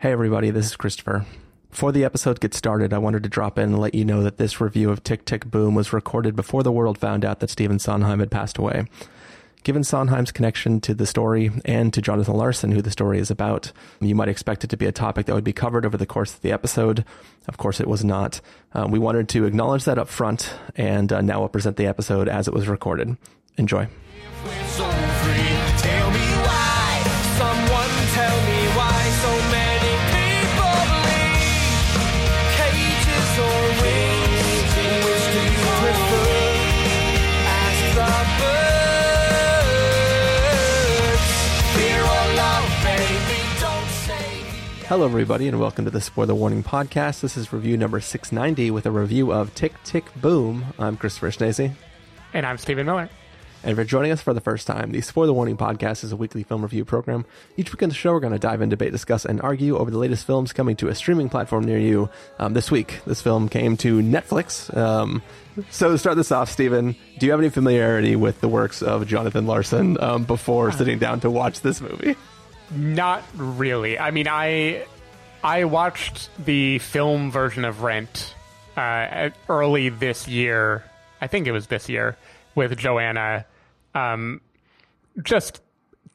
Hey, everybody, this is Christopher. Before the episode gets started, I wanted to drop in and let you know that this review of Tick Tick Boom was recorded before the world found out that Stephen Sondheim had passed away. Given Sondheim's connection to the story and to Jonathan Larson, who the story is about, you might expect it to be a topic that would be covered over the course of the episode. Of course, it was not. Uh, we wanted to acknowledge that up front, and uh, now we'll present the episode as it was recorded. Enjoy. Hello, everybody, and welcome to the Spoiler Warning Podcast. This is review number 690 with a review of Tick Tick Boom. I'm Christopher Schnese. And I'm Stephen Miller. And for joining us for the first time, the Spoiler Warning Podcast is a weekly film review program. Each week on the show, we're going to dive in, debate, discuss, and argue over the latest films coming to a streaming platform near you. Um, this week, this film came to Netflix. Um, so to start this off, Stephen, do you have any familiarity with the works of Jonathan Larson um, before sitting down to watch this movie? Not really. I mean, I I watched the film version of Rent uh, early this year. I think it was this year with Joanna, um, just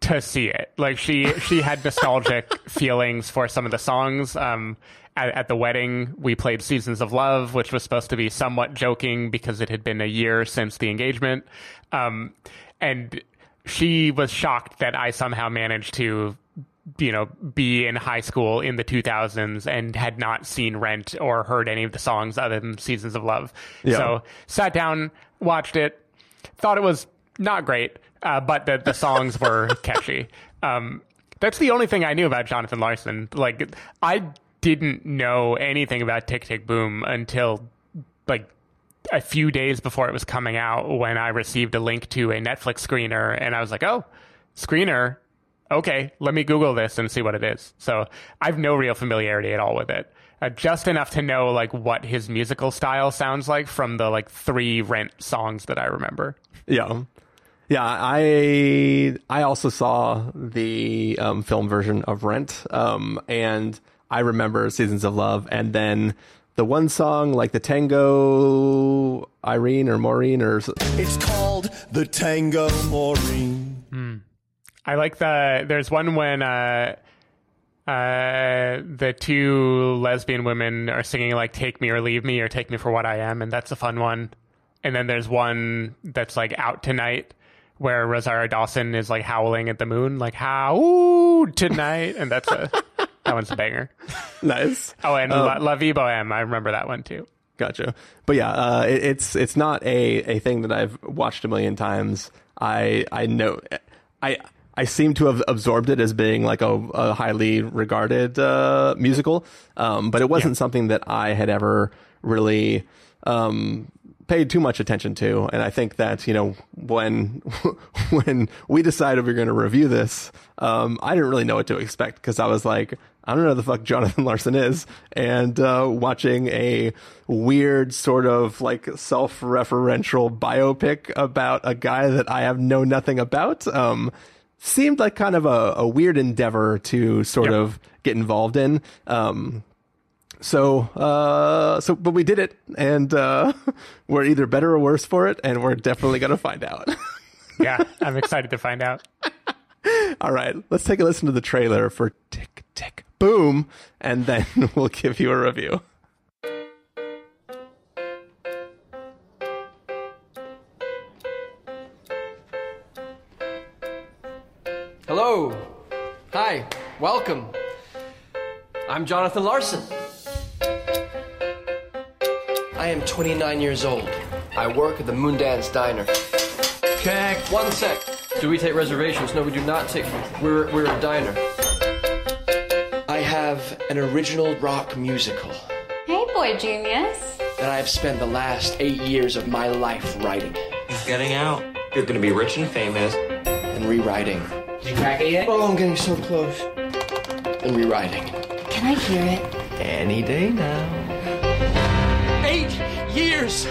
to see it. Like she she had nostalgic feelings for some of the songs. Um, at, at the wedding, we played "Seasons of Love," which was supposed to be somewhat joking because it had been a year since the engagement, um, and she was shocked that I somehow managed to you know, be in high school in the 2000s and had not seen Rent or heard any of the songs other than Seasons of Love. Yeah. So sat down, watched it, thought it was not great, uh, but the, the songs were catchy. Um, that's the only thing I knew about Jonathan Larson. Like, I didn't know anything about Tick Tick Boom until like a few days before it was coming out when I received a link to a Netflix screener and I was like, oh, screener. Okay, let me Google this and see what it is. So I have no real familiarity at all with it. Uh, just enough to know like what his musical style sounds like from the like three Rent songs that I remember. Yeah. Yeah, I I also saw the um, film version of Rent, um, and I remember Seasons of Love, and then the one song like the Tango Irene or Maureen or s- It's called the Tango Maureen. I like the there's one when uh uh the two lesbian women are singing like take me or leave me or take me for what I am and that's a fun one. And then there's one that's like out tonight where Rosario Dawson is like howling at the moon like how tonight and that's a that one's a banger. nice. Oh and La, La Vie Boheme, I remember that one too. Gotcha. But yeah, uh, it, it's it's not a, a thing that I've watched a million times. I I know I I seem to have absorbed it as being like a, a highly regarded uh, musical, um, but it wasn't something that I had ever really um, paid too much attention to. And I think that you know when when we decided we were going to review this, um, I didn't really know what to expect because I was like, I don't know who the fuck Jonathan Larson is, and uh, watching a weird sort of like self-referential biopic about a guy that I have know nothing about. Um, seemed like kind of a, a weird endeavor to sort Yep. of get involved in. Um, so, uh, so, but we did it, and uh, we're either better or worse for it, and we're definitely gonna find out. Yeah, I'm excited to find out. All right, let's take a listen to the trailer for Tick Tick Boom, and then we'll give you a review. Welcome. I'm Jonathan Larson. I am 29 years old. I work at the Moondance Diner. Check. One sec. Do we take reservations? No, we do not take. We're, we're a diner. I have an original rock musical Hey, boy genius. that I have spent the last eight years of my life writing He's getting out. You're gonna be rich and famous. and rewriting. Did you crack it yet? Oh, I'm getting so close. And rewriting. Can I hear it? Any day now. Eight years!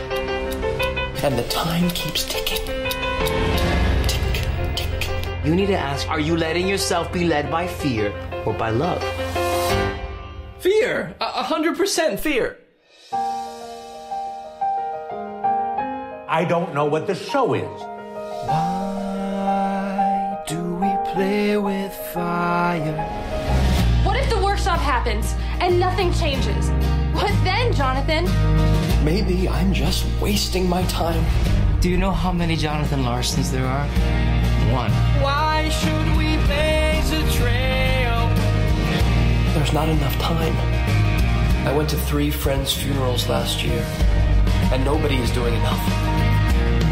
And the time keeps ticking. Tick, tick. You need to ask, are you letting yourself be led by fear or by love? Fear. A a hundred percent fear. I don't know what the show is. Why do we play with fire? What if the workshop happens and nothing changes? What then, Jonathan? Maybe I'm just wasting my time. Do you know how many Jonathan Larsons there are? One. Why should we blaze a trail? There's not enough time. I went to three friends' funerals last year, and nobody is doing enough.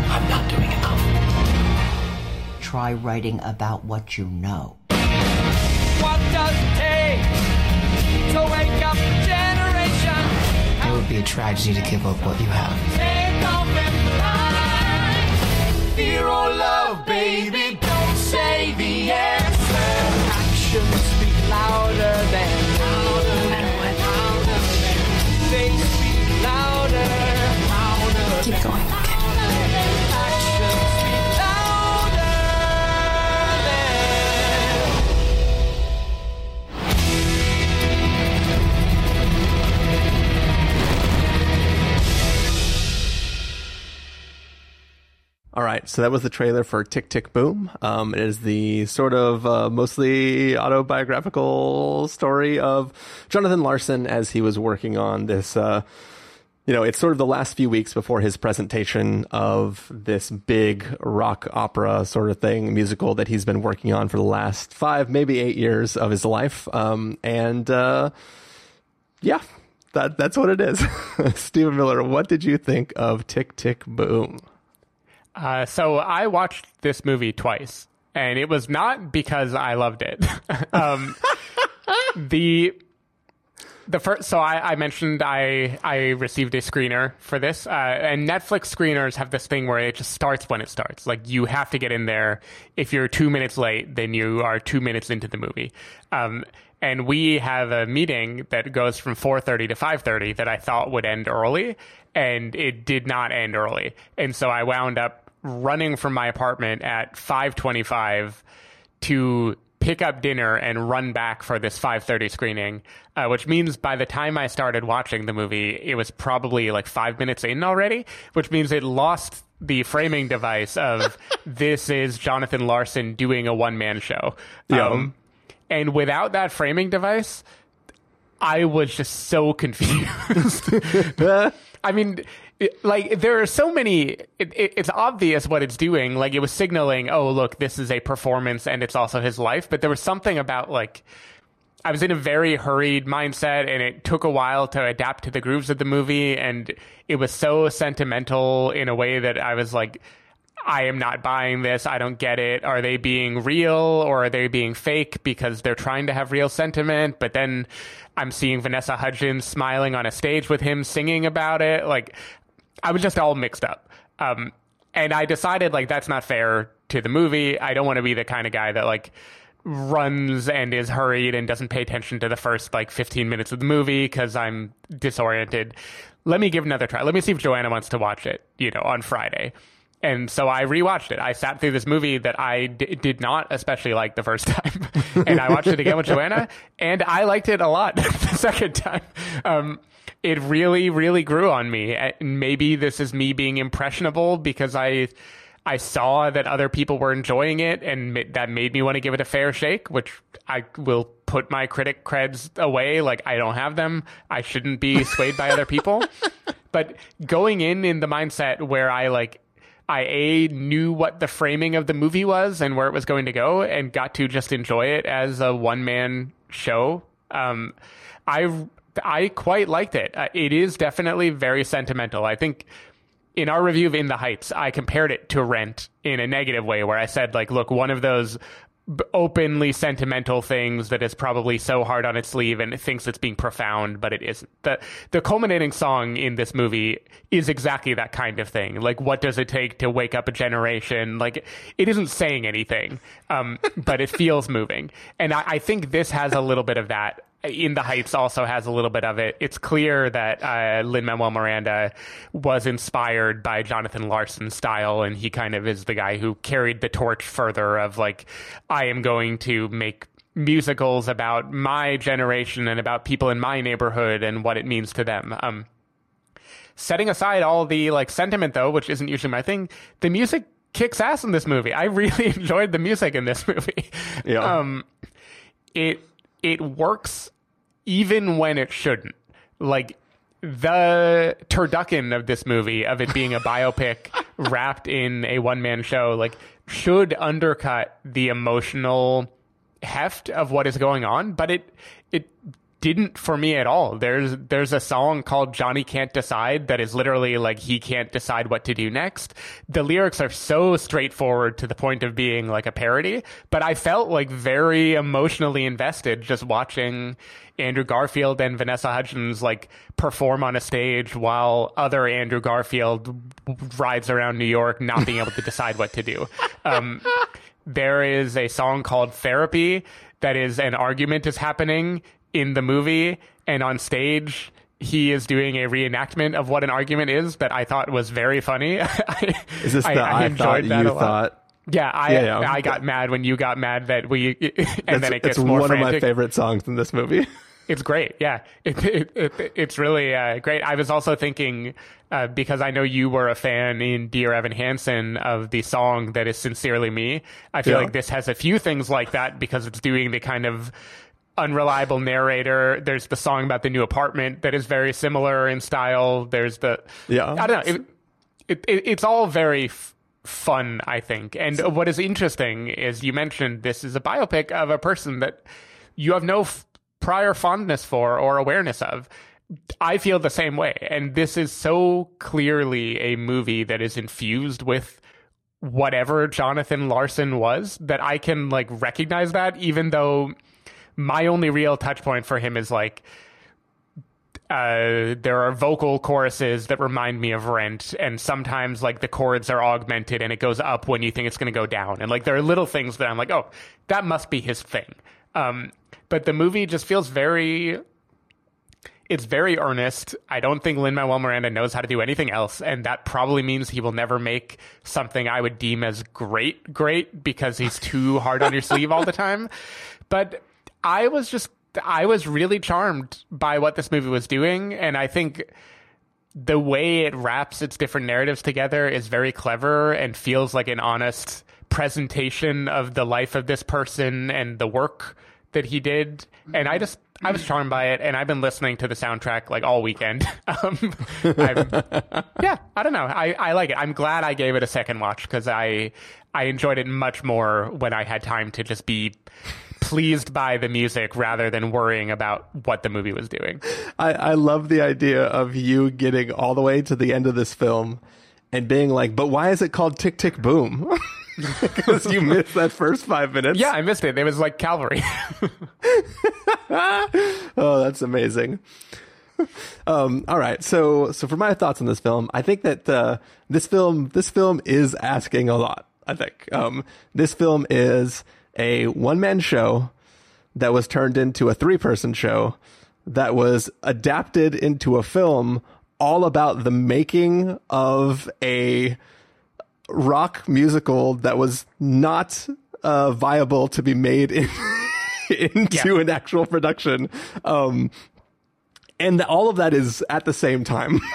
I'm not doing enough. Try writing about what you know. What does it to wake up a generation? It would be a tragedy to give up what you have. Take off and fly. Fear or love, baby, don't say the answer. Actions speak louder than louder than louder than they speak louder, louder. Keep going. Right, so that was the trailer for Tick Tick Boom. Um, it is the sort of uh, mostly autobiographical story of Jonathan Larson as he was working on this. Uh, you know, it's sort of the last few weeks before his presentation of this big rock opera sort of thing, musical that he's been working on for the last five, maybe eight years of his life. Um, and uh, yeah, that that's what it is. Stephen Miller, what did you think of Tick Tick Boom? Uh, so I watched this movie twice, and it was not because I loved it. um, the the first, so I, I mentioned I I received a screener for this, uh, and Netflix screeners have this thing where it just starts when it starts. Like you have to get in there. If you're two minutes late, then you are two minutes into the movie. Um, and we have a meeting that goes from 4:30 to 5:30 that I thought would end early, and it did not end early. And so I wound up running from my apartment at 5:25 to pick up dinner and run back for this 5:30 screening, uh, which means by the time I started watching the movie, it was probably like five minutes in already, which means it lost the framing device of this is Jonathan Larson doing a one man show. Um, and without that framing device, I was just so confused. I mean, like there are so many. It, it, it's obvious what it's doing. Like it was signaling, oh look, this is a performance, and it's also his life. But there was something about like. I was in a very hurried mindset and it took a while to adapt to the grooves of the movie and it was so sentimental in a way that I was like I am not buying this. I don't get it. Are they being real or are they being fake because they're trying to have real sentiment? But then I'm seeing Vanessa Hudgens smiling on a stage with him singing about it. Like, I was just all mixed up. Um, and I decided, like, that's not fair to the movie. I don't want to be the kind of guy that, like, runs and is hurried and doesn't pay attention to the first like 15 minutes of the movie because I'm disoriented. Let me give another try. Let me see if Joanna wants to watch it, you know, on Friday. And so I rewatched it. I sat through this movie that I d- did not especially like the first time, and I watched it again with Joanna, and I liked it a lot the second time. Um, it really, really grew on me. And maybe this is me being impressionable because I I saw that other people were enjoying it, and ma- that made me want to give it a fair shake. Which I will put my critic creds away. Like I don't have them. I shouldn't be swayed by other people. But going in in the mindset where I like I a knew what the framing of the movie was and where it was going to go, and got to just enjoy it as a one man show. Um, I I quite liked it. Uh, it is definitely very sentimental. I think in our review of In the Heights, I compared it to Rent in a negative way, where I said like, look, one of those openly sentimental things that is probably so hard on its sleeve and it thinks it's being profound, but it isn't. The the culminating song in this movie is exactly that kind of thing. Like, what does it take to wake up a generation? Like, it isn't saying anything, um, but it feels moving, and I, I think this has a little bit of that. In the Heights also has a little bit of it. It's clear that uh, Lin Manuel Miranda was inspired by Jonathan Larson's style, and he kind of is the guy who carried the torch further of like, I am going to make musicals about my generation and about people in my neighborhood and what it means to them. Um, setting aside all the like sentiment though, which isn't usually my thing, the music kicks ass in this movie. I really enjoyed the music in this movie. Yeah. Um, it it works even when it shouldn't. Like the turducken of this movie, of it being a biopic wrapped in a one man show, like should undercut the emotional heft of what is going on, but it it didn't for me at all. There's there's a song called Johnny Can't Decide that is literally like he can't decide what to do next. The lyrics are so straightforward to the point of being like a parody, but I felt like very emotionally invested just watching Andrew Garfield and Vanessa Hudgens like perform on a stage while other Andrew Garfield rides around New York not being able to decide what to do. Um, there is a song called Therapy that is an argument is happening in the movie and on stage he is doing a reenactment of what an argument is that I thought was very funny. Is this the I, thought you thought? Yeah, I Yeah, yeah. I got mad when you got mad that we and then it gets more one frantic. of my favorite songs in this movie. It's great. Yeah, it, it, it, it's really uh, great. I was also thinking uh, because I know you were a fan in Dear Evan Hansen of the song that is sincerely me. I feel Yeah. like this has a few things like that because it's doing the kind of unreliable narrator. There's the song about the new apartment that is very similar in style. There's the Yeah. I don't know. It, it, it, it's all very f- fun, I think. And what is interesting is you mentioned this is a biopic of a person that you have no f- prior fondness for or awareness of. I feel the same way. And this is so clearly a movie that is infused with whatever Jonathan Larson was that I can like recognize that even though my only real touch point for him is like uh, there are vocal choruses that remind me of Rent, and sometimes like the chords are augmented and it goes up when you think it's going to go down, and like there are little things that I'm like, oh, that must be his thing. Um, but the movie just feels very. It's very earnest. I don't think Lin Manuel Miranda knows how to do anything else, and that probably means he will never make something I would deem as great, great because he's too hard on your sleeve all the time. But I was just I was really charmed by what this movie was doing, and I think the way it wraps its different narratives together is very clever and feels like an honest presentation of the life of this person and the work that he did. And I just I was charmed by it, and I've been listening to the soundtrack like all weekend. Um, yeah, I don't know. I, I like it. I'm glad I gave it a second watch because I I enjoyed it much more when I had time to just be pleased by the music rather than worrying about what the movie was doing. I, I love the idea of you getting all the way to the end of this film and being like, but why is it called Tick Tick Boom? Because you missed that first five minutes. Yeah, I missed it. It was like Calvary. Oh, that's amazing. Um, all right, so so for my thoughts on this film, I think that uh, this film this film is asking a lot. I think um, this film is a one man show that was turned into a three person show that was adapted into a film all about the making of a rock musical that was not uh, viable to be made in, into Yeah. an actual production. Um, and all of that is at the same time.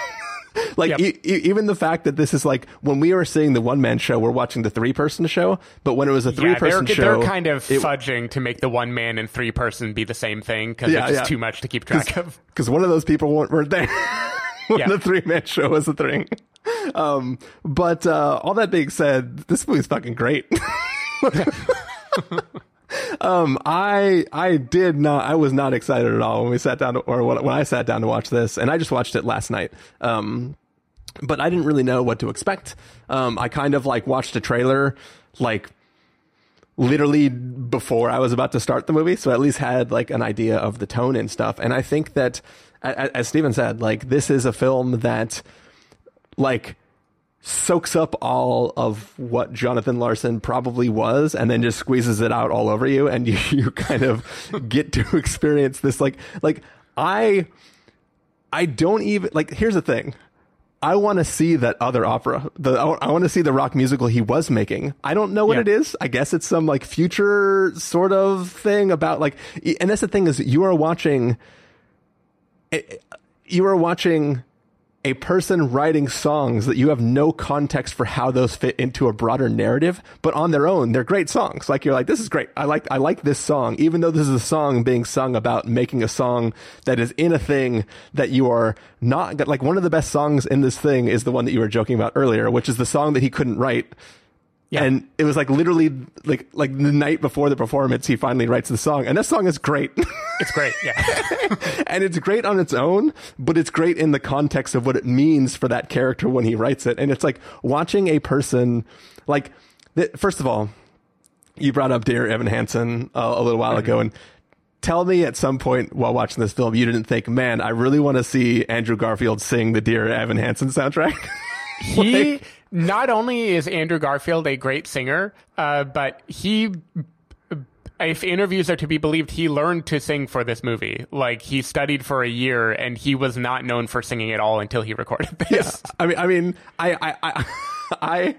like Yep. e- e- even the fact that this is like when we were seeing the one man show, we're watching the three person show. But when it was a three person show, they're kind of it- fudging to make the one man and three person be the same thing because Yeah, it's just yeah. too much to keep track of. because one of those people weren't, weren't there when Yeah. the three man show was a thing. Um, but uh, all that being said, this movie's fucking great. Um, I I did not I was not excited at all when we sat down to, or when, I sat down to watch this, and I just watched it last night. Um, but I didn't really know what to expect. Um, I kind of like watched a trailer, like literally before I was about to start the movie, so I at least had like an idea of the tone and stuff. And I think that, as Stephen said, like this is a film that, like, soaks up all of what Jonathan Larson probably was, and then just squeezes it out all over you, and you, you kind of get to experience this. Like, like I, I don't even like. Here's the thing. I want to see that other opera. The I want to see the rock musical he was making. I don't know what Yeah. it is. I guess it's some like future sort of thing about like. And that's the thing is you are watching. Eh, eh, you are watching a person writing songs that you have no context for how those fit into a broader narrative, but on their own, they're great songs. Like you're like, this is great. I like, I like this song, even though this is a song being sung about making a song that is in a thing that you are not like one of the best songs in this thing is the one that you were joking about earlier, which is the song that he couldn't write. Yeah. And it was like literally like like the night before the performance, he finally writes the song, and that song is great. It's great. Yeah. and it's great on its own, but it's great in the context of what it means for that character when he writes it. And it's like watching a person, like, th- first of all, you brought up Dear Evan Hansen uh, a little while ago, and tell me at some point while watching this film, you didn't think, man, I really want to see Andrew Garfield sing the Dear Evan Hansen soundtrack. he not only is Andrew Garfield a great singer, uh, but he, if interviews are to be believed, he learned to sing for this movie. Like he studied for a year, and he was not known for singing at all until he recorded this. I mean, I mean, I, I, I, I,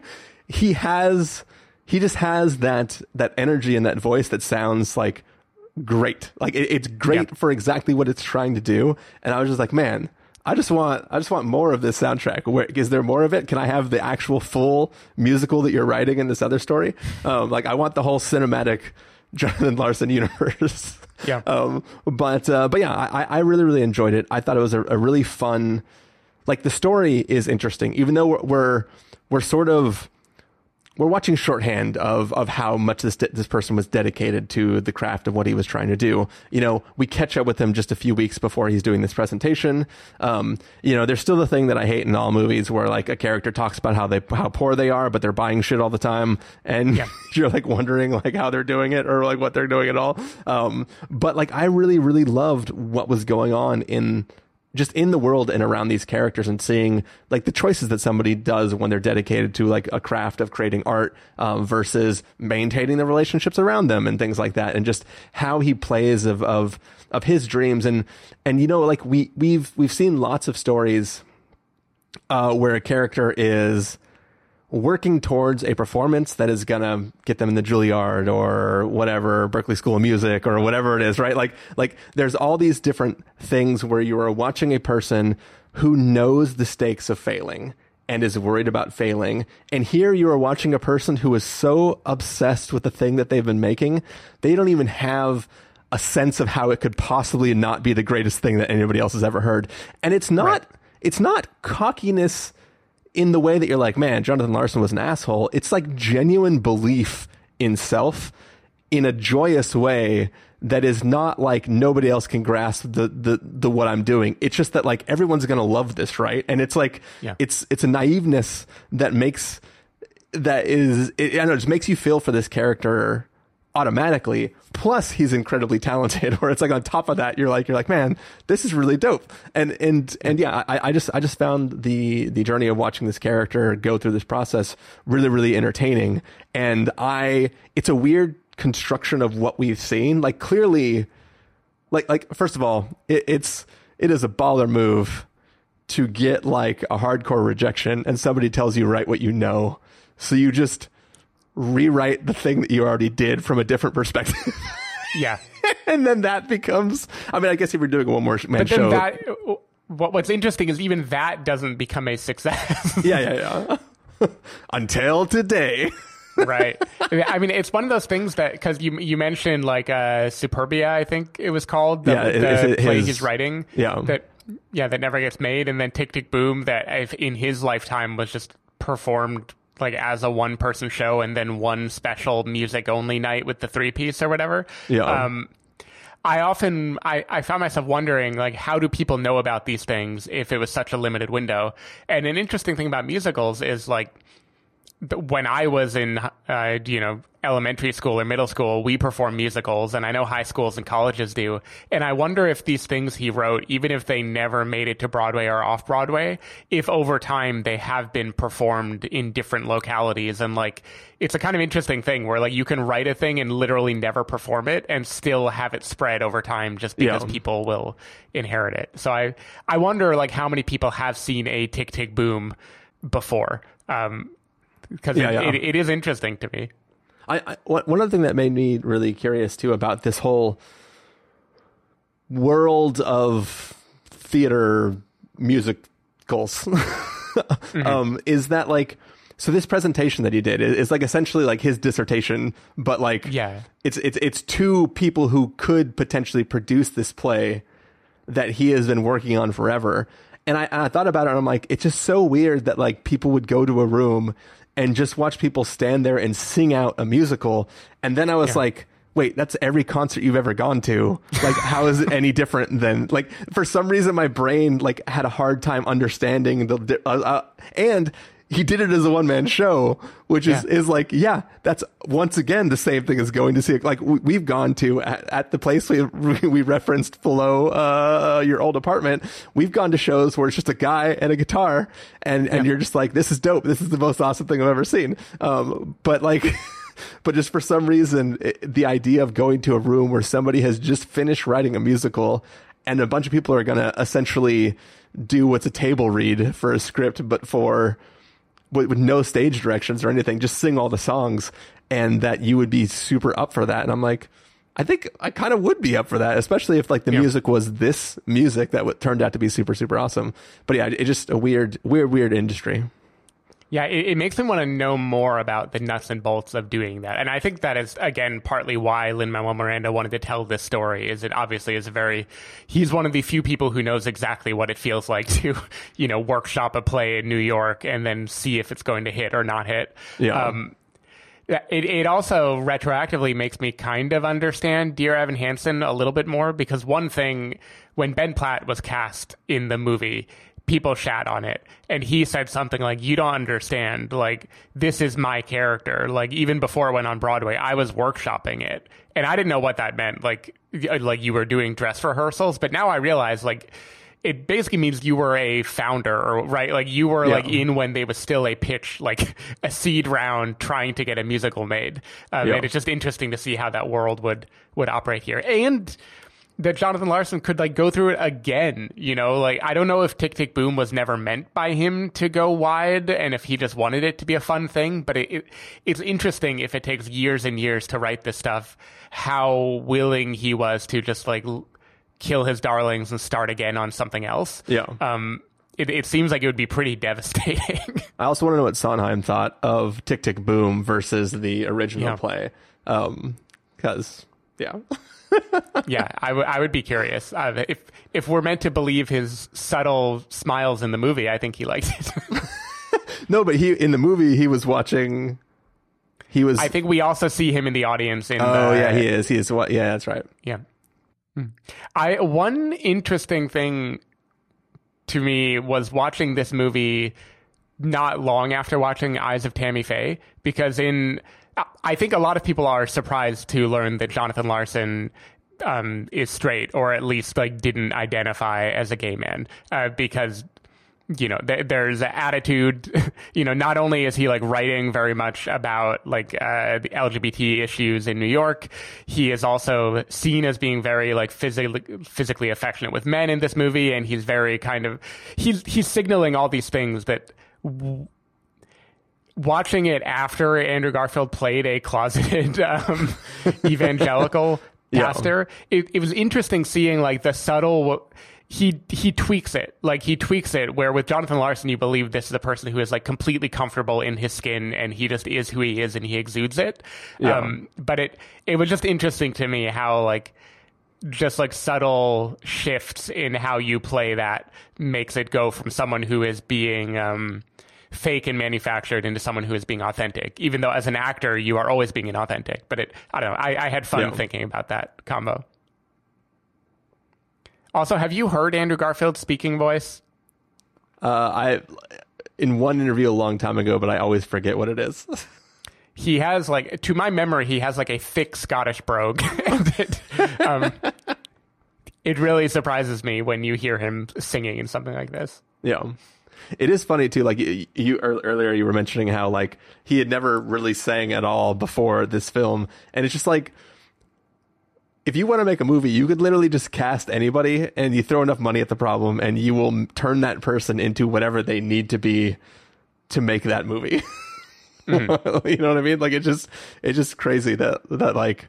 he has, he just has that that energy and that voice that sounds like great. Like it, it's great Yeah. for exactly what it's trying to do. And I was just like, man, I just want, I just want more of this soundtrack. Where is there more of it? Can I have the actual full musical that you're writing in this other story? Um, like I want the whole cinematic Jonathan Larson universe. Yeah. Um, but uh, but yeah, I, I really really enjoyed it. I thought it was a, a really fun. Like the story is interesting, even though we're we're, we're sort of we're watching shorthand of of how much this this person was dedicated to the craft of what he was trying to do. You know, we catch up with him just a few weeks before he's doing this presentation. Um, you know, there's still the thing that I hate in all movies where like a character talks about how they how poor they are, but they're buying shit all the time, and Yeah. you're like wondering like how they're doing it or like what they're doing at all. Um, but like I really really loved what was going on in just in the world and around these characters and seeing like the choices that somebody does when they're dedicated to like a craft of creating art um, versus maintaining the relationships around them and things like that and just how he plays of of of his dreams. And and you know like we we've we've seen lots of stories uh, where a character is working towards a performance that is gonna get them in the Juilliard or whatever Berklee School of Music or whatever it is, right? Like, like there's all these different things where you are watching a person who knows the stakes of failing and is worried about failing. And here you are watching a person who is so obsessed with the thing that they've been making, they don't even have a sense of how it could possibly not be the greatest thing that anybody else has ever heard. And it's not, it's not cockiness in the way that you're like, man, Jonathan Larson was an asshole. It's like genuine belief in self in a joyous way that is not like nobody else can grasp the the the what I'm doing. It's just that like everyone's gonna love this, right? And it's like Yeah. it's it's a naiveness that makes that is it, I don't know, it just makes you feel for this character automatically. Plus, he's incredibly talented. Where it's like on top of that, you're like you're like, man, this is really dope. And and and yeah, I, I just I just found the the journey of watching this character go through this process really really entertaining. And I, it's a weird construction of what we've seen. Like clearly, like like first of all, it, it's it is a baller move to get like a hardcore rejection and somebody tells you write what you know. So you just rewrite the thing that you already did from a different perspective. Yeah. and then that becomes I mean I guess if you're doing a one more man But then show. that, what, what's interesting is even that doesn't become a success. yeah, yeah, yeah. Until today. right. I mean, it's one of those things that because you you mentioned like uh, Superbia, I think it was called the, Yeah, the it- play his- he's writing. yeah. that yeah that never gets made, and then Tick Tick Boom that in his lifetime was just performed like as a one person show, and then one special music only night with the three piece or whatever. Yeah. Um, I often I, I found myself wondering like how do people know about these things if it was such a limited window? And an interesting thing about musicals is like when I was in, uh, you know, elementary school or middle school, we perform musicals, and I know high schools and colleges do. And I wonder if these things he wrote, even if they never made it to Broadway or off Broadway, if over time they have been performed in different localities. And like, it's a kind of interesting thing where like you can write a thing and literally never perform it and still have it spread over time just because Yeah. people will inherit it. So I, I wonder like how many people have seen a Tick Tick Boom before. Um, because Yeah, it, yeah. It, it is interesting to me. I, I one other thing that made me really curious too about this whole world of theater musicals um, is that like so this presentation that he did is, is like essentially like his dissertation, but like Yeah. it's it's it's two people who could potentially produce this play that he has been working on forever. And I, and I thought about it and I'm like, it's just so weird that like people would go to a room and just watch people stand there and sing out a musical. And then I was like, wait, that's every concert you've ever gone to. Like, how is it any different than like, for some reason, my brain like had a hard time understanding the, uh, uh, and he did it as a one man show, which is, Yeah. is like, yeah, that's once again the same thing as going to see it. Like we, we've gone to at, at the place we, we referenced below, uh, your old apartment. We've gone to shows where it's just a guy and a guitar and, and you're just like, this is dope. This is the most awesome thing I've ever seen. Um, but like, but just for some reason, it, the idea of going to a room where somebody has just finished writing a musical and a bunch of people are going to essentially do what's a table read for a script, but for, with, with no stage directions or anything, just sing all the songs, and that you would be super up for that. And I'm like, I think I kind of would be up for that, especially if like the Yeah. music was this music that w- turned out to be super super awesome. But yeah, it's just a weird weird weird industry. Yeah, it, it makes me want to know more about the nuts and bolts of doing that. And I think that is, again, partly why Lin Manuel Miranda wanted to tell this story. Is it obviously is a very, he's one of the few people who knows exactly what it feels like to, you know, workshop a play in New York and then see if it's going to hit or not hit. Yeah. Um, it, it also retroactively makes me kind of understand Dear Evan Hansen a little bit more because one thing, when Ben Platt was cast in the movie, people shat on it. And he said something like, You don't understand. Like, this is my character. Like, even before it went on Broadway, I was workshopping it. And I didn't know what that meant. Like, like you were doing dress rehearsals. But now I realize, like, it basically means you were a founder or right like you were Yeah. like in when they was still a pitch like a seed round trying to get a musical made um, Yeah. and it's just interesting to see how that world would would operate here and that Jonathan Larson could like go through it again you know like I don't know if Tick Tick Boom was never meant by him to go wide and if he just wanted it to be a fun thing but it, it it's interesting if it takes years and years to write this stuff how willing he was to just like l- kill his darlings and start again on something else. Yeah. Um, it, it seems like it would be pretty devastating. I also want to know what Sondheim thought of Tick Tick Boom versus the original Yeah. play, because yeah, yeah, I would I would be curious uh, if if we're meant to believe his subtle smiles in the movie. I think he liked it. no, but he in the movie he was watching. He was. I think we also see him in the audience. In oh the, yeah, he is. He is. What? Yeah, that's right. Yeah. Hmm. I one interesting thing to me was watching this movie not long after watching Eyes of Tammy Faye because in I think a lot of people are surprised to learn that Jonathan Larson um, is straight or at least like didn't identify as a gay man uh, because you know th- there's an attitude you know not only is he like writing very much about like uh, the lgbt issues in new york he is also seen as being very like physically physically affectionate with men in this movie and he's very kind of he's he's signaling all these things that w- watching it after andrew garfield played a closeted um, evangelical Yeah. pastor it, it was interesting seeing like the subtle he he tweaks it like he tweaks it where with jonathan larson you believe this is a person who is like completely comfortable in his skin and he just is who he is and he exudes it Yeah. um but it it was just interesting to me how like just like subtle shifts in how you play that makes it go from someone who is being um fake and manufactured into someone who is being authentic even though as an actor you are always being inauthentic but it i don't know i, I had fun Yeah. thinking about that combo also have you heard andrew garfield's speaking voice Uh, I in one interview a long time ago, but I always forget what it is. he has like to my memory he has like a thick scottish brogue it, um, it really surprises me when you hear him singing in something like this Yeah. It is funny too. Like you, you earlier, you were mentioning how like he had never really sang at all before this film, and it's just like if you want to make a movie, you could literally just cast anybody, and you throw enough money at the problem, and you will turn that person into whatever they need to be to make that movie. Mm-hmm. you know what I mean? Like it's just it's just crazy that that like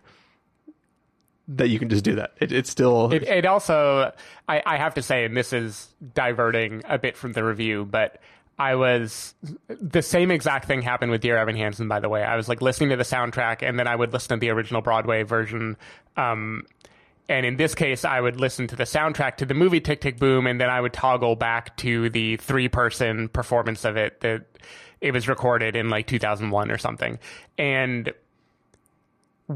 that you can just do that. It, it's still it, it also I, I have to say and this is diverting a bit from the review but i was the same exact thing happened with dear evan hansen by the way i was like listening to the soundtrack and then i would listen to the original broadway version um, and in this case i would listen to the soundtrack to the movie tick tick boom and then i would toggle back to the three person performance of it that it was recorded in like 2001 or something and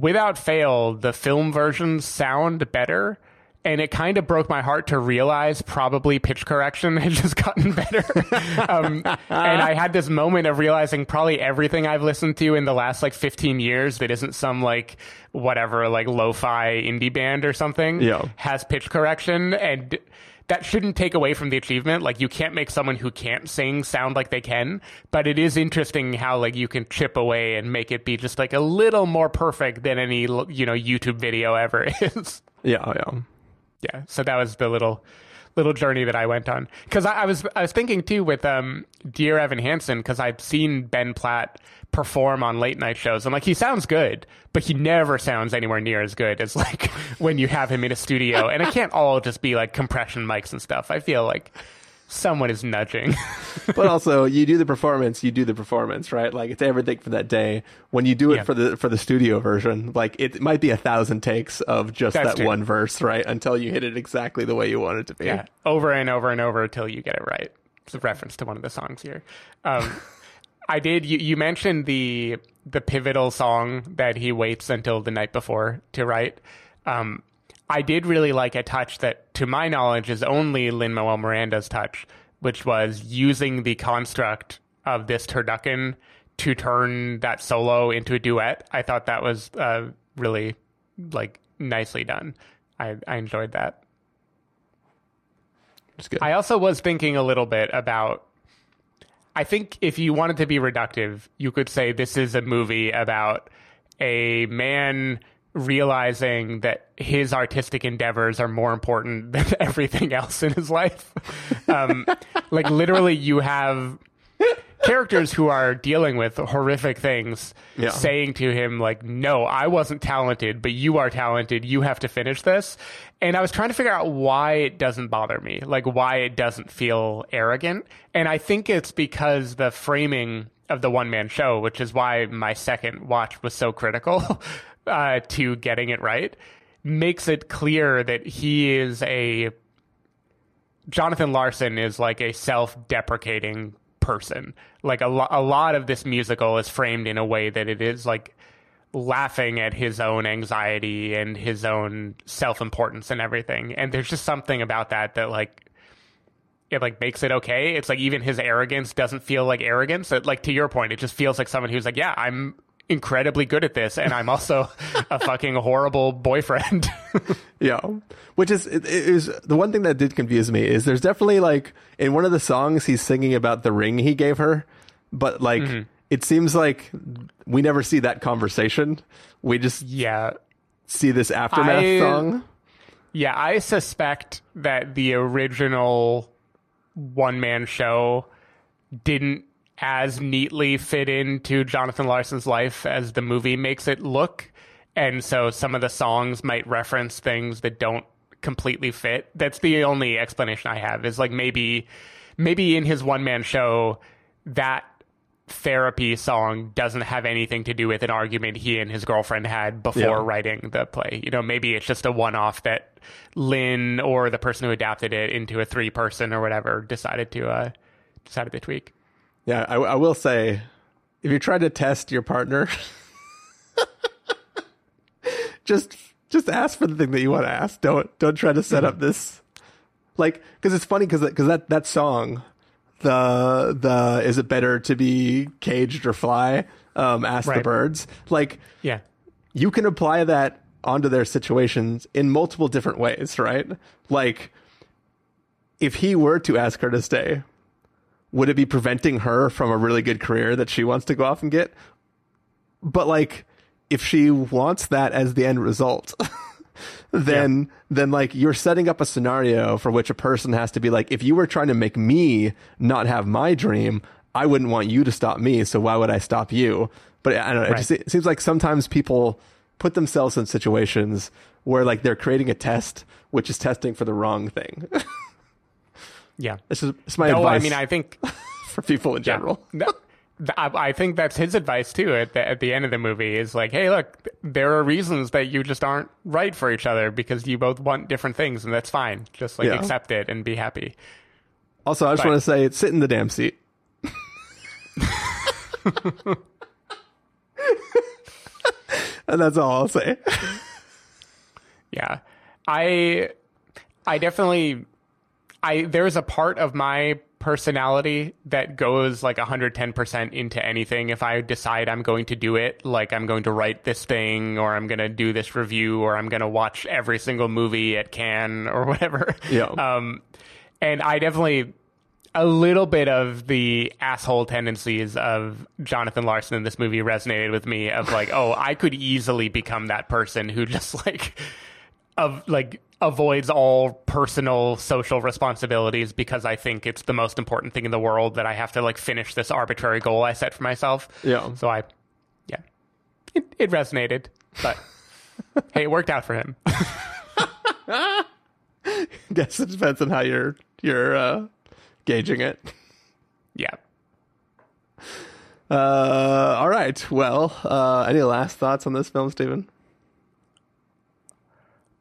without fail, the film versions sound better. And it kind of broke my heart to realize probably pitch correction had just gotten better. um, and I had this moment of realizing probably everything I've listened to in the last like 15 years that isn't some like whatever, like lo fi indie band or something Yeah. has pitch correction. And that shouldn't take away from the achievement. Like you can't make someone who can't sing sound like they can, but it is interesting how like you can chip away and make it be just like a little more perfect than any you know YouTube video ever is. yeah, yeah. yeah. So that was the little little journey that I went on because I, I was I was thinking too with um Dear Evan Hansen because I've seen Ben Platt perform on late night shows. I'm like he sounds good, but he never sounds anywhere near as good as like when you have him in a studio. And it can't all just be like compression mics and stuff. I feel like someone is nudging. but also you do the performance, you do the performance, right? Like it's everything for that day. When you do it Yeah. for the for the studio version, like it might be a thousand takes of just That's that true. one verse, right? Until you hit it exactly the way you want it to be. Yeah, over and over and over until you get it right. It's a reference to one of the songs here. Um, I did. You, you mentioned the the pivotal song that he waits until the night before to write. Um, I did really like a touch that, to my knowledge, is only Lin Manuel Miranda's touch, which was using the construct of this turducken to turn that solo into a duet. I thought that was uh, really like nicely done. I, I enjoyed that. It's good. I also was thinking a little bit about. I think if you wanted to be reductive, you could say this is a movie about a man realizing that his artistic endeavors are more important than everything else in his life. Um, like literally, you have characters who are dealing with horrific things Yeah. saying to him like no i wasn't talented but you are talented you have to finish this and i was trying to figure out why it doesn't bother me like why it doesn't feel arrogant and i think it's because the framing of the one man show which is why my second watch was so critical uh, to getting it right makes it clear that he is a Jonathan Larson is like a self-deprecating person. Like a, lo- a lot of this musical is framed in a way that it is like laughing at his own anxiety and his own self-importance and everything. And there's just something about that that like it like makes it okay. It's like even his arrogance doesn't feel like arrogance. It, like to your point, it just feels like someone who's like, yeah, I'm incredibly good at this and I'm also a fucking horrible boyfriend. Yeah, which is it, the one thing that did confuse me is there's definitely like in one of the songs he's singing about the ring he gave her, but like Mm-hmm. it seems like we never see that conversation. We just yeah. see this aftermath I- song. Yeah, I suspect that the original one man show didn't as neatly fit into Jonathan Larson's life as the movie makes it look. And so some of the songs might reference things that don't completely fit. That's the only explanation I have is like maybe maybe in his one man show that therapy song doesn't have anything to do with an argument he and his girlfriend had before Yeah. writing the play. You know, maybe it's just a one off that Lin or the person who adapted it into a three person or whatever decided to uh decided to tweak. Yeah, I, I will say, if you try to test your partner, just just ask for the thing that you want to ask. Don't don't try to set up this like because it's funny because because that that song the the is it better to be caged or fly? Um, ask the birds. Like Yeah. you can apply that onto their situations in multiple different ways, right? Like if he were to ask her to stay, would it be preventing her from a really good career that she wants to go off and get? But like if she wants that as the end result, then then like you're setting up a scenario for which a person has to be like if you were trying to make me not have my dream, I wouldn't want you to stop me, so why would I stop you? But I don't know, it just it seems like sometimes people put themselves in situations where like they're creating a test which is testing for the wrong thing. Yeah. this is it's my No, advice I mean, I think for people in general. Th- th- I I think that's his advice too. At the, at the end of the movie, is like, hey, look, there are reasons that you just aren't right for each other because you both want different things, and that's fine. Just like Yeah. accept it and be happy. Also, I just But- want to say, sit in the damn seat. and that's all I'll say. Yeah. I I definitely I there's a part of my personality that goes like 110% into anything if I decide I'm going to do it, like I'm going to write this thing or I'm going to do this review or I'm going to watch every single movie at Cannes or whatever. Yeah. Um and I definitely a little bit of the asshole tendencies of Jonathan Larson in this movie resonated with me of like, oh, I could easily become that person who just like of like avoids all personal social responsibilities because I think it's the most important thing in the world that I have to like finish this arbitrary goal I set for myself. Yeah. So I yeah. It it resonated, but hey, it worked out for him. Guess it depends on how you're you're uh, gauging it. yeah. Uh, all right. Well, uh, any last thoughts on this film, Stephen?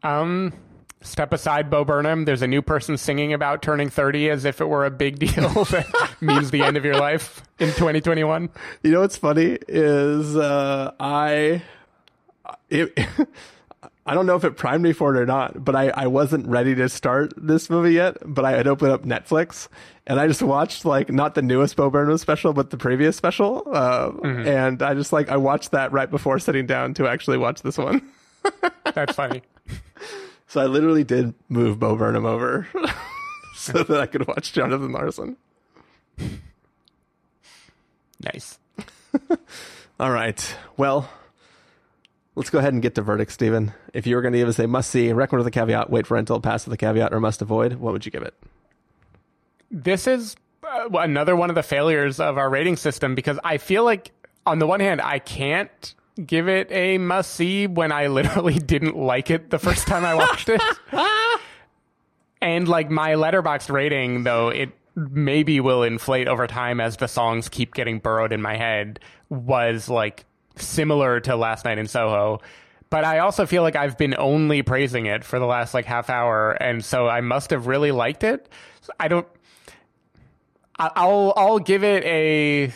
Um, step aside, Bo Burnham. There's a new person singing about turning 30 as if it were a big deal that means the end of your life in 2021. You know what's funny is uh, I it, I don't know if it primed me for it or not, but I, I wasn't ready to start this movie yet. But I had opened up Netflix and I just watched like not the newest Bo Burnham special, but the previous special. Uh, And I just like I watched that right before sitting down to actually watch this one. That's funny. So I literally did move Bo Burnham over so that I could watch Jonathan Larson. Nice. All right. Well, let's go ahead and get to verdict, Stephen. If you were going to give us a must see, recommend with a caveat, wait for rental, pass with a caveat, or must avoid, what would you give it? This is uh, another one of the failures of our rating system because I feel like, on the one hand, I can't give it a must see when I literally didn't like it the first time I watched it. and like my Letterboxd rating, though, it maybe will inflate over time as the songs keep getting burrowed in my head, was like similar to Last Night in Soho. But I also feel like I've been only praising it for the last like half hour, and so I must have really liked it. I don't. I'll I'll give it a.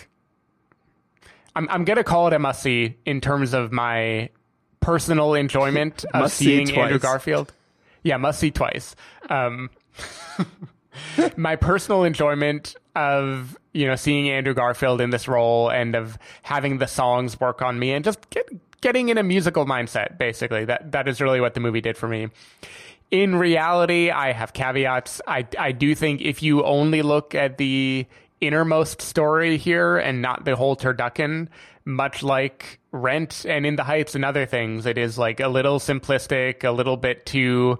I'm I'm gonna call it a must see in terms of my personal enjoyment of Must see seeing Andrew. Garfield. Yeah, must see twice. Um, my personal enjoyment of you know seeing Andrew Garfield in this role and of having the songs work on me and just get, getting in a musical mindset. Basically, that that is really what the movie did for me. In reality, I have caveats. I I do think if you only look at the innermost story here and not the whole turducken, much like Rent and In the Heights and other things, it is like a little simplistic, a little bit too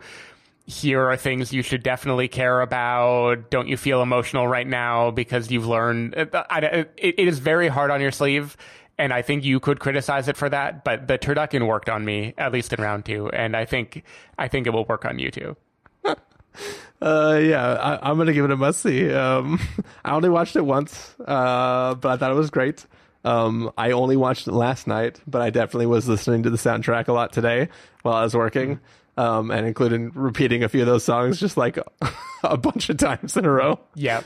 here are things you should definitely care about. Don't you feel emotional right now because you've learned? Uh, it, uh, it, it is very hard on your sleeve, and I think you could criticize it for that. But the turducken worked on me at least in round two, and I think I think it will work on you too. Uh, yeah, I, I'm gonna give it a must see. Um, I only watched it once, uh, but I thought it was great. Um, I only watched it last night, but I definitely was listening to the soundtrack a lot today while I was working, um, and including repeating a few of those songs just like a bunch of times in a row. Yeah,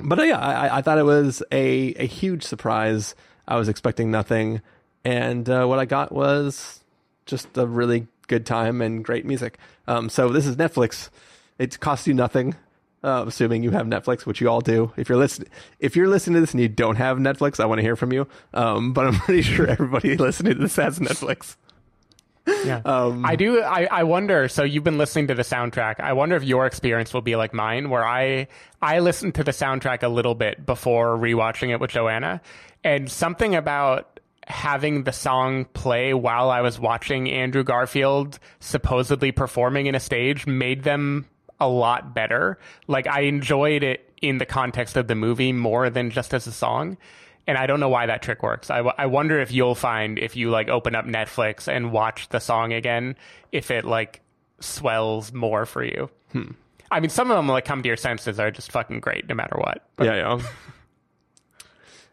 But uh, yeah, I, I thought it was a, a huge surprise. I was expecting nothing, and uh, what I got was just a really good time and great music. Um, so this is Netflix. It costs you nothing. Uh, assuming you have Netflix, which you all do. If you're listening, if you're listening to this and you don't have Netflix, I want to hear from you. Um, but I'm pretty sure everybody listening to this has Netflix. Yeah. Um, I do. I, I wonder. So you've been listening to the soundtrack. I wonder if your experience will be like mine, where I I listened to the soundtrack a little bit before rewatching it with Joanna, and something about having the song play while I was watching Andrew Garfield supposedly performing in a stage made them a lot better. Like I enjoyed it in the context of the movie more than just as a song and I don't know why that trick works. I, w- I wonder if you'll find if you like open up Netflix and watch the song again, if it like swells more for you. Hmm. I mean, some of them like come to your senses are just fucking great no matter what. But yeah, yeah.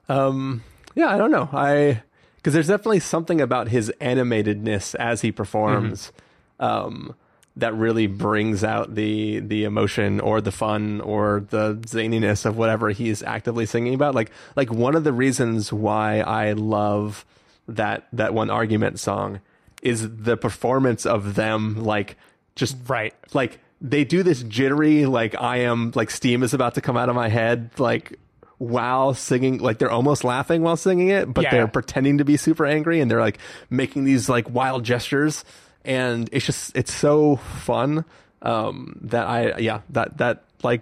um, yeah, I don't know. I because there's definitely something about his animatedness as he performs, um, that really brings out the the emotion or the fun or the zaniness of whatever he's actively singing about. Like like one of the reasons why I love that that one argument song is the performance of them like just right like they do this jittery like i am like steam is about to come out of my head like while singing like they're almost laughing while singing it but Yeah. they're pretending to be super angry and they're like making these like wild gestures and it's just it's so fun um that i yeah that that like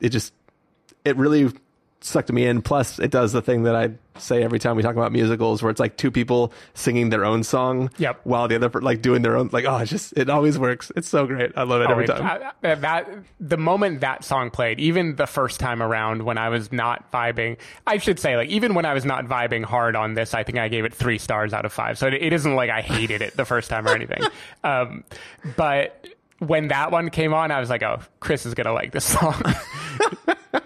it just it really sucked me in plus it does the thing that i say every time we talk about musicals where it's like two people singing their own song Yep. while the other like doing their own like oh it's just it always works it's so great i love it Oh, every time I- I- that the moment that song played, even the first time around when I was not vibing, I should say, like even when I was not vibing hard on this, I think I gave it three stars out of five. So it, it isn't like I hated it the first time or anything. um, but when that one came on, I was like, oh, Chris is gonna like this song.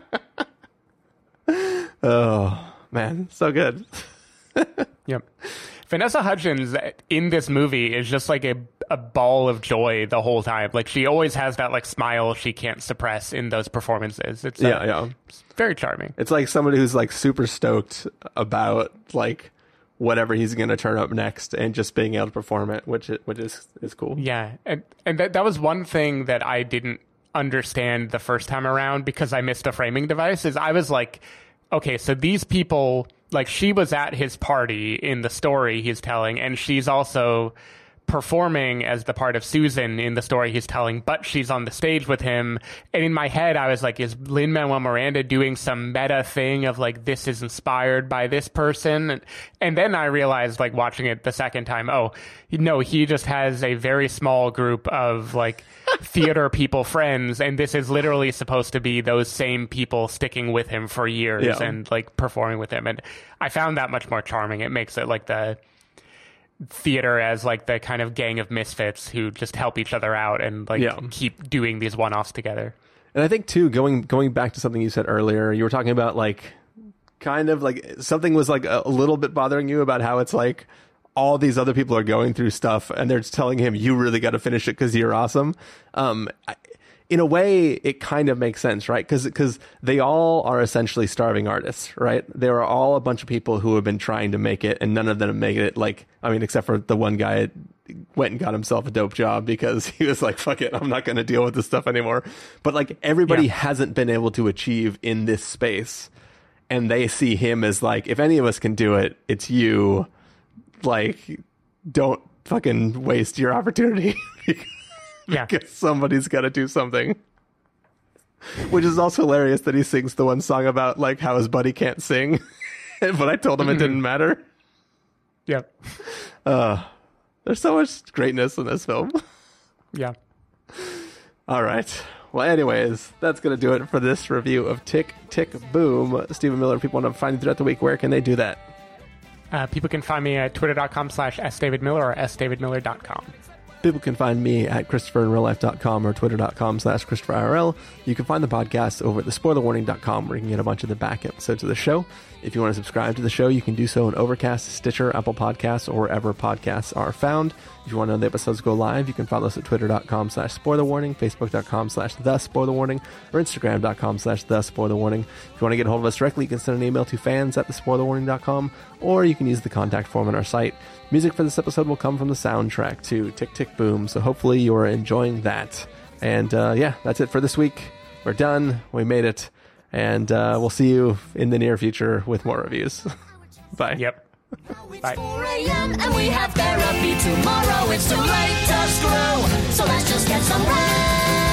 oh man so good Yep. Vanessa Hudgens in this movie is just like a, a ball of joy the whole time. Like she always has that like smile she can't suppress in those performances. It's uh, yeah yeah it's very charming. it's like somebody who's like super stoked about like whatever he's going to turn up next and just being able to perform it which it, which is is cool Yeah, and and that that was one thing that I didn't understand the first time around because I missed a framing device. Is I was like, okay, so these people, like she was at his party in the story he's telling, and she's also performing as the part of Susan in the story he's telling, but she's on the stage with him. And in my head, I was like, is Lin Manuel Miranda doing some meta thing of like, this is inspired by this person? And, and then I realized, like, watching it the second time, oh, no, he just has a very small group of like theater people friends. And this is literally supposed to be those same people sticking with him for years Yeah. and like performing with him. And I found that much more charming. It makes it like the, theater as like the kind of gang of misfits who just help each other out and like Yeah. keep doing these one-offs together. And I think too, going going back to something you said earlier, you were talking about like kind of like something was like a, a little bit bothering you about how it's like all these other people are going through stuff and they're telling him you really got to finish it because you're awesome. Um, I, in a way, it kind of makes sense, right? Because they all are essentially starving artists, right? They are all a bunch of people who have been trying to make it, and none of them made it. Like, I mean, except for the one guy went and got himself a dope job because he was like, "Fuck it, I'm not going to deal with this stuff anymore." But like, everybody Yeah. hasn't been able to achieve in this space, and they see him as like, if any of us can do it, it's you. Like, don't fucking waste your opportunity. Yeah. because somebody's got to do something. Which is also hilarious that he sings the one song about like how his buddy can't sing, but I told him it didn't matter. Yep. Uh, there's so much greatness in this film. Yeah. All right. Well, anyways, that's gonna do it for this review of Tick Tick Boom. Stephen Miller. if People want to find you throughout the week. Where can they do that? Uh, people can find me at twitter.com slash sdavidmiller or sdavidmiller.com. People can find me at ChristopherInRealLife.com or Twitter.com slash ChristopherIRL. You can find the podcast over at TheSpoilerWarning.com where you can get a bunch of the back episodes of the show. If you want to subscribe to the show, you can do so on Overcast, Stitcher, Apple Podcasts, or wherever podcasts are found. If you want to know the episodes go live, you can follow us at Twitter.com slash spoiler warning, Facebook.com slash The spoiler warning, or Instagram.com slash The spoiler warning. If you want to get a hold of us directly, you can send an email to fans at the TheSpoilerWarning.com, or you can use the contact form on our site. Music for this episode will come from the soundtrack to Tick Tick Boom, so hopefully you're enjoying that. And uh, yeah, that's it for this week. we're done. We made it, and uh, we'll see you in the near future with more reviews. Bye. Yep. Bye. 4 a.m. and we have therapy tomorrow. It's too late to screw, so let's just get some rest.